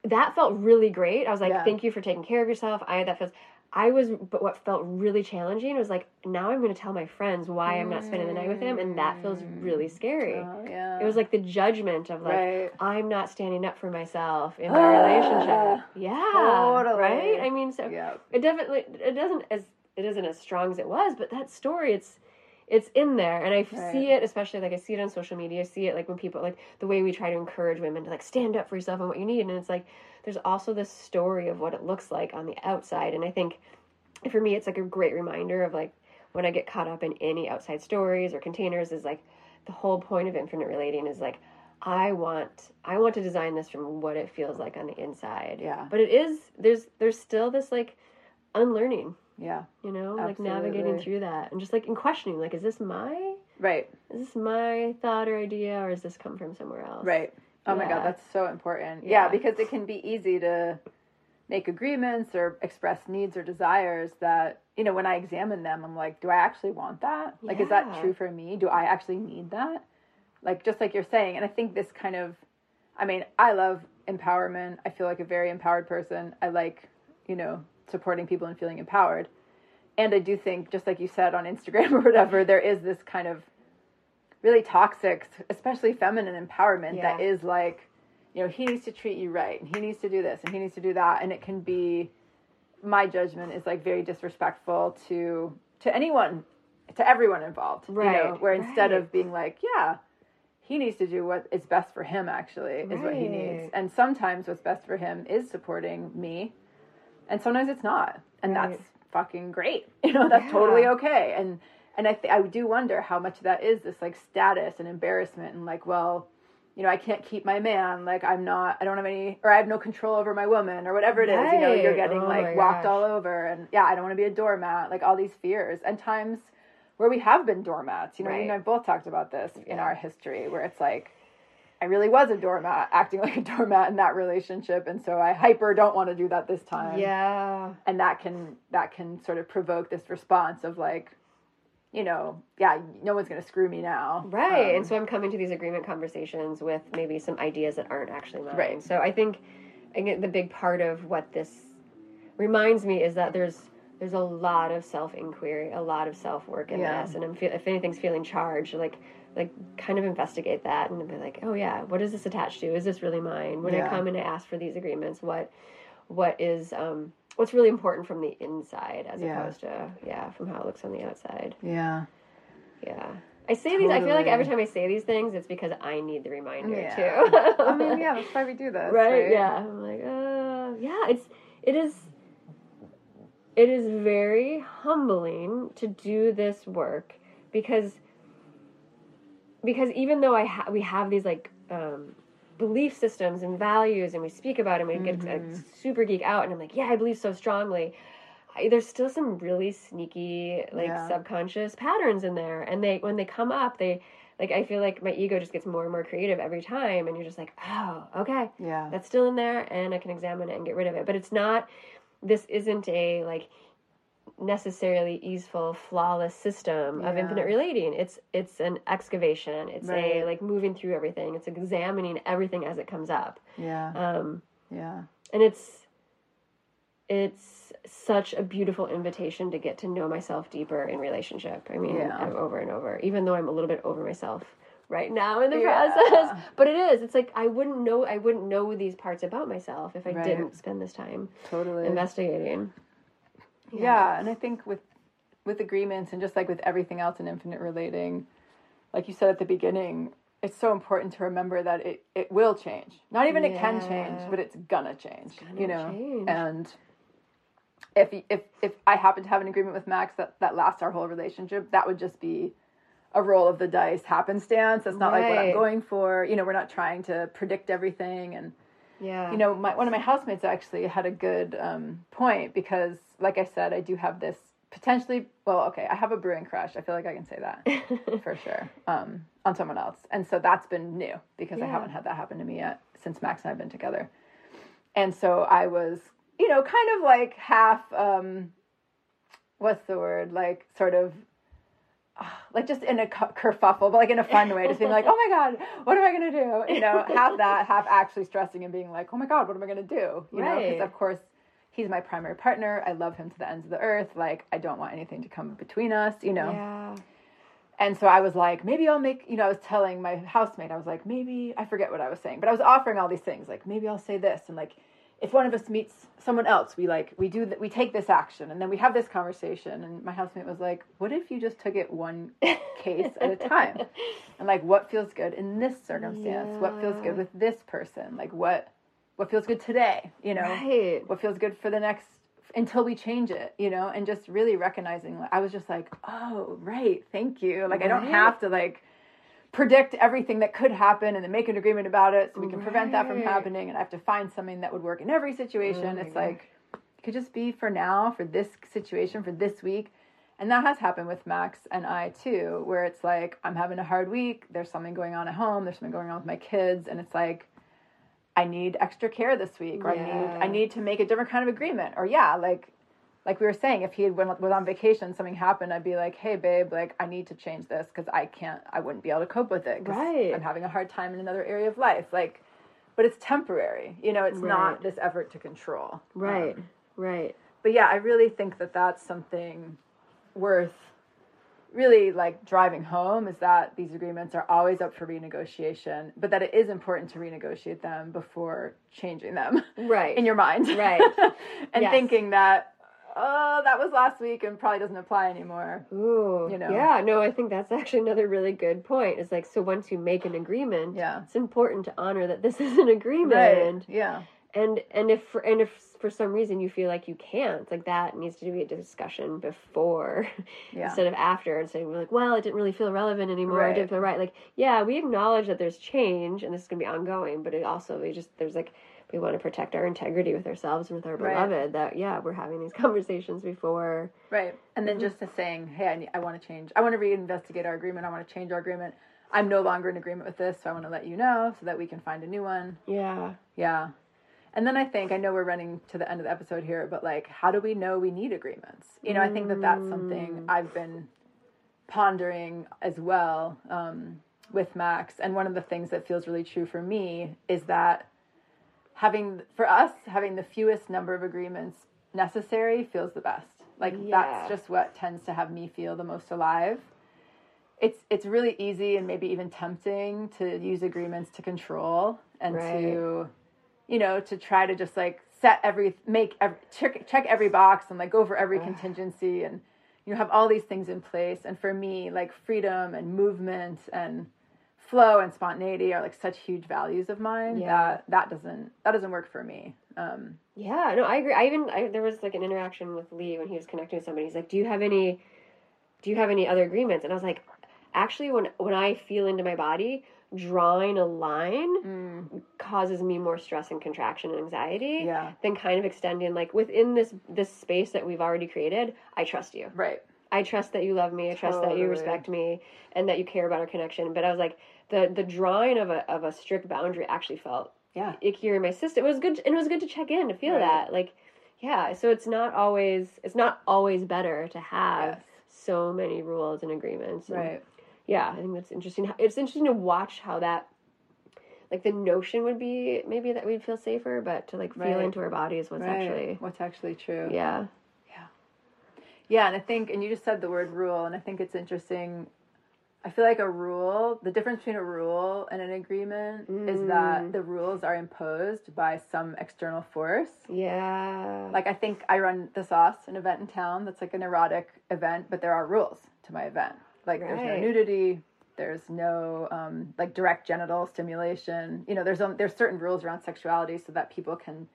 that felt really great. I was like Yeah. thank you for taking care of yourself. I that feels I was but what felt really challenging was like now I'm going to tell my friends why I'm not spending the night with him and that feels really scary. Oh, yeah. It was like the judgment of like right. I'm not standing up for myself in my relationship. Yeah. Totally. Right? I mean so Yeah. it definitely it doesn't as it isn't as strong as it was but that story it's it's in there. And i Right. see it especially like i see it on social media. I see it like when people like the way we try to encourage women to like stand up for yourself and what you need. And it's like there's also this story of what it looks like on the outside. And i think for me it's like a great reminder of like when i get caught up in any outside stories or containers is like the whole point of infinite relating is like i want i want to design this from what it feels like on the inside. Yeah. but it is there's there's still this like unlearning Yeah. you know like navigating through that and just like in questioning like is this my Right. is this my thought or idea or does this come from somewhere else Right. Oh my god, that's so important. Yeah. Yeah. because it can be easy to make agreements or express needs or desires that, you know, when I examine them, I'm like, do I actually want that? Like is that true for me? Do I actually need that? Like just like you're saying, and I think this kind of I mean, I love empowerment. I feel like a very empowered person. I like, you know, supporting people and feeling empowered. And I do think, just like you said on Instagram *laughs* or whatever, there is this kind of really toxic, especially feminine empowerment that Yeah. is like, you know, he needs to treat you right and he needs to do this and he needs to do that. And it can be, my judgment is like very disrespectful to to anyone, to everyone involved. You know, Right, where instead right. of being like, yeah, he needs to do what is best for him. Actually, is what he needs. And sometimes what's best for him is supporting me, and sometimes it's not, and Right. that's fucking great. *laughs* You know, that's Yeah. totally okay. And and I th- I do wonder how much of that is this like status and embarrassment and like, well, you know, I can't keep my man. Like I'm not, I don't have any, or I have no control over my woman, or whatever it is. You know, you're getting Oh like walked all over, and yeah, I don't want to be a doormat. Like all these fears, and times where we have been doormats. You know, you Right. and I both talked about this in our history, where it's like. I really was a doormat, acting like a *laughs* doormat in that relationship, and so I hyper don't want to do that this time Yeah. and that can that can sort of provoke this response of like you know yeah no one's going to screw me now Right. Um, and so I'm coming to these agreement conversations with maybe some ideas that aren't actually mine. Right. So I think again, the big part of what this reminds me is that there's there's a lot of self inquiry, a lot of self work in Yeah. this, and I'm feel, if anything's feeling charged, like like kind of investigate that and be like, oh yeah, what is this attached to? Is this really mine? When Yeah. I come and I ask for these agreements, what what is um what's really important from the inside as Yeah. opposed to yeah from how it looks on the outside. yeah Yeah. I say these. I feel like every time I say these things, it's because I need the reminder Yeah. too. i mean yeah that's why we do this right? Yeah. I'm like, uh, yeah. It's it is. It is very humbling to do this work because because even though I ha- we have these like um, belief systems and values and we speak about it and we get like, super geek out and I'm like, yeah, I believe so strongly. I, there's still some really sneaky like Yeah. subconscious patterns in there and they when they come up they like I feel like my ego just gets more and more creative every time and you're just like oh okay yeah that's still in there and I can examine it and get rid of it but it's not this isn't a like necessarily easeful flawless system of infinite relating. It's it's an excavation. It's Right. a like moving through everything. It's examining everything as it comes up. Yeah. Um yeah. and it's it's such a beautiful invitation to get to know myself deeper in relationship. I mean Yeah. over and over even though i'm a little bit over myself right now in the Yeah. process. *laughs* But it is. It's like i wouldn't know i wouldn't know these parts about myself if i Right. didn't spend this time totally. investigating yeah. And i think with with agreements and just like with everything else in infinite relating like you said at the beginning it's so important to remember that it, it will change. Not even it can change but it's gonna change you know? change. and if if if i happen to have an agreement with max that that lasts our whole relationship that would just be a roll of the dice happenstance. That's not like what i'm going for. You know we're not trying to predict everything and yeah you know, my, one of my housemates actually had a good um, point because, like I said, I do have this potentially. Well, okay, I have a brewing crush. I feel like I can say that *laughs* for sure um, on someone else, and so that's been new because I haven't had that happen to me yet since Max and I've been together. And so I was, you know, kind of like half. Um, what's the word? Like sort of like just in a kerfuffle, but like in a fun way, just being like, oh my god, what am I gonna do? You know, *laughs* half that, half actually stressing and being like, oh my god, what am I gonna do? You know, because of course he's my primary partner. I love him to the ends of the earth. Like I don't want anything to come between us. You know. yeah And so I was like, maybe I'll make, you know, I was telling my housemate, I was like, maybe, I forget what I was saying, but I was offering all these things, like, maybe I'll say this. And like, if one of us meets someone else, we like, we do that, we take this action and then we have this conversation. And my housemate was like, what if you just took it one case at a time? And like, what feels good in this circumstance? What feels good with this person? Like, what, what feels good today? You know? right what feels good for the next until we change it, you know, and just really recognizing I was just like, oh, right, thank you. Like I don't have to like predict everything that could happen and then make an agreement about it so we can prevent that from happening and I have to find something that would work in every situation. Oh it's gosh. like it could just be for now, for this situation, for this week. And that has happened with Max and I too, where it's like I'm having a hard week, there's something going on at home, there's something going on with my kids, and it's like I need extra care this week, or I need I need to make a different kind of agreement, or yeah, like like we were saying, if he had went was on vacation, something happened, I'd be like, hey babe, like I need to change this because I can't, I wouldn't be able to cope with it. Right. I'm having a hard time in another area of life, like, but it's temporary, you know, it's Right. not this effort to control, right Um, right but yeah, I really think that that's something worth really like driving home is that these agreements are always up for renegotiation, but that it is important to renegotiate them before changing them right *laughs* in your mind. Right. *laughs* and Yes. thinking that oh, that was last week and probably doesn't apply anymore. Ooh, You know. Yeah, no, I think that's actually another really good point. It's like so once you make an agreement, Yeah. it's important to honor that this *laughs* is an agreement. Right. Yeah. And and if for, and if for some reason you feel like you can't, like that needs to be a discussion before *laughs* Yeah. instead of after and saying so we're like, well, it didn't really feel relevant anymore. Right. didn't feel right. Like, yeah, we acknowledge that there's change and this is gonna be ongoing, but it also we just there's like we want to protect our integrity with ourselves and with our Right. beloved. That yeah, we're having these *laughs* conversations before. Right. And then just to saying, hey, I, need, I want to change. I want to reinvestigate our agreement. I want to change our agreement. I'm no longer in agreement with this, so I want to let you know so that we can find a new one. Yeah. Yeah. And then I think, I know we're running to the end of the episode here, but like, how do we know we need agreements? You know, I think that that's something I've been pondering as well um, with Max. And one of the things that feels really true for me is that having, for us, having the fewest number of agreements necessary feels the best. Like, Yeah. that's just what tends to have me feel the most alive. It's, it's really easy and maybe even tempting to use agreements to control and Right. to you know, to try to just like set every, make, every, check, check every box and like go for every contingency and, you know, have all these things in place. And for me, like freedom and movement and flow and spontaneity are like such huge values of mine Yeah. that that doesn't, that doesn't work for me. Um, Yeah, no, I agree. I even I, there was like an interaction with Lee when he was connecting with somebody. He's like, "Do you have any? Do you have any other agreements?" And I was like, "Actually, when when I feel into my body, drawing a line causes me more stress and contraction and anxiety Yeah. than kind of extending like within this this space that we've already created. I trust you. right. I trust that you love me. I trust that you respect me, and that you care about our connection. But I was like, the the drawing of a of a strict boundary actually felt Yeah. ickier in my system. It was good, and it was good to check in to feel Right. that, like, yeah. So it's not always it's not always better to have Yes. so many rules and agreements. And, Right. Yeah, I think that's interesting. It's interesting to watch how that. Like the notion would be maybe that we'd feel safer, but to like feel Right. into our bodies what's Right. actually What's actually true. Yeah. Yeah Yeah, and I think, and you just said the word rule, and I think it's interesting. I feel like a rule, the difference between a rule and an agreement is that the rules are imposed by some external force. yeah Like, I think I run the Sauce, an event in town that's like an erotic event, but there are rules to my event. Like, there's no nudity, there's no um, like direct genital stimulation. You know, there's um, there's certain rules around sexuality so that people can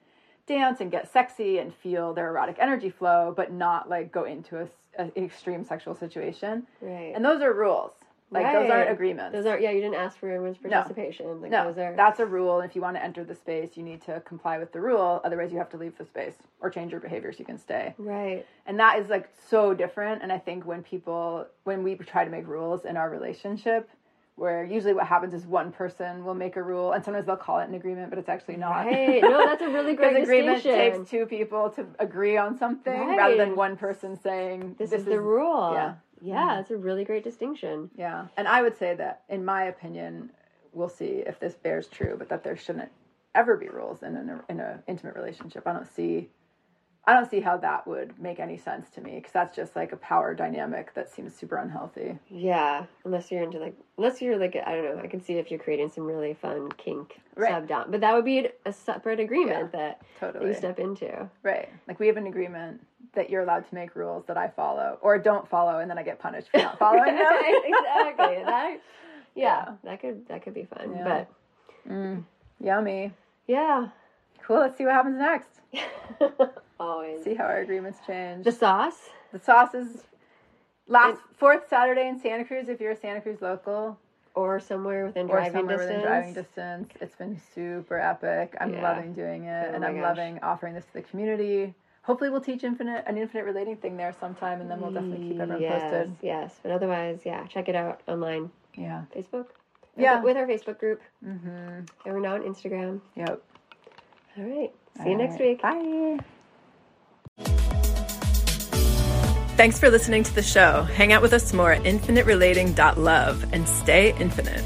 dance and get sexy and feel their erotic energy flow, but not like go into a- an extreme sexual situation. right. And those are rules. Like those aren't agreements. Those aren't. yeah. You didn't ask for everyone's participation. Like no, those are that's a rule. If you want to enter the space, you need to comply with the rule. Otherwise, you have to leave the space or change your behavior so you can stay. right. And that is like so different. And I think when people, when we try to make rules in our relationship, where usually what happens is one person will make a rule, and sometimes they'll call it an agreement, but it's actually not. Right. No, that's a really *laughs* great agreement takes two people to agree on something Right. rather than one person saying this, is the rule. Yeah. Yeah, mm-hmm. it's a really great distinction. Yeah, and I would say that, in my opinion, we'll see if this bears true, but that there shouldn't ever be rules in an in a intimate relationship. I don't see, I don't see how that would make any sense to me because that's just like a power dynamic that seems super unhealthy. Yeah, unless you're into like, unless you're like, I don't know. I can see if you're creating some really fun kink Right. sub down, but that would be a separate agreement that Totally. you step into. Right, like we have an agreement that you're allowed to make rules that I follow or don't follow, and then I get punished for not *laughs* following them. *laughs* Exactly. That, *laughs* yeah, Yeah. that could that could be fun. Yeah. But mm, Yummy. yeah, Cool. Let's see what happens next. Always See how our agreements change. the sauce. The sauce is last fourth Saturday in Santa Cruz if you're a Santa Cruz local Or somewhere within or driving somewhere distance. within driving distance. It's been super epic. I'm Yeah. loving doing it Oh and I'm gosh. loving offering this to the community. Hopefully we'll teach infinite an infinite relating thing there sometime and then we'll definitely keep everyone yes, posted. Yes, but otherwise, yeah, check it out online, Yeah. Facebook. Yeah. with our Facebook group, Mm-hmm. and we're now on Instagram. Yep. All right, see you All next right. week. Bye. Thanks for listening to the show. Hang out with us more at infiniterelating.love and stay infinite.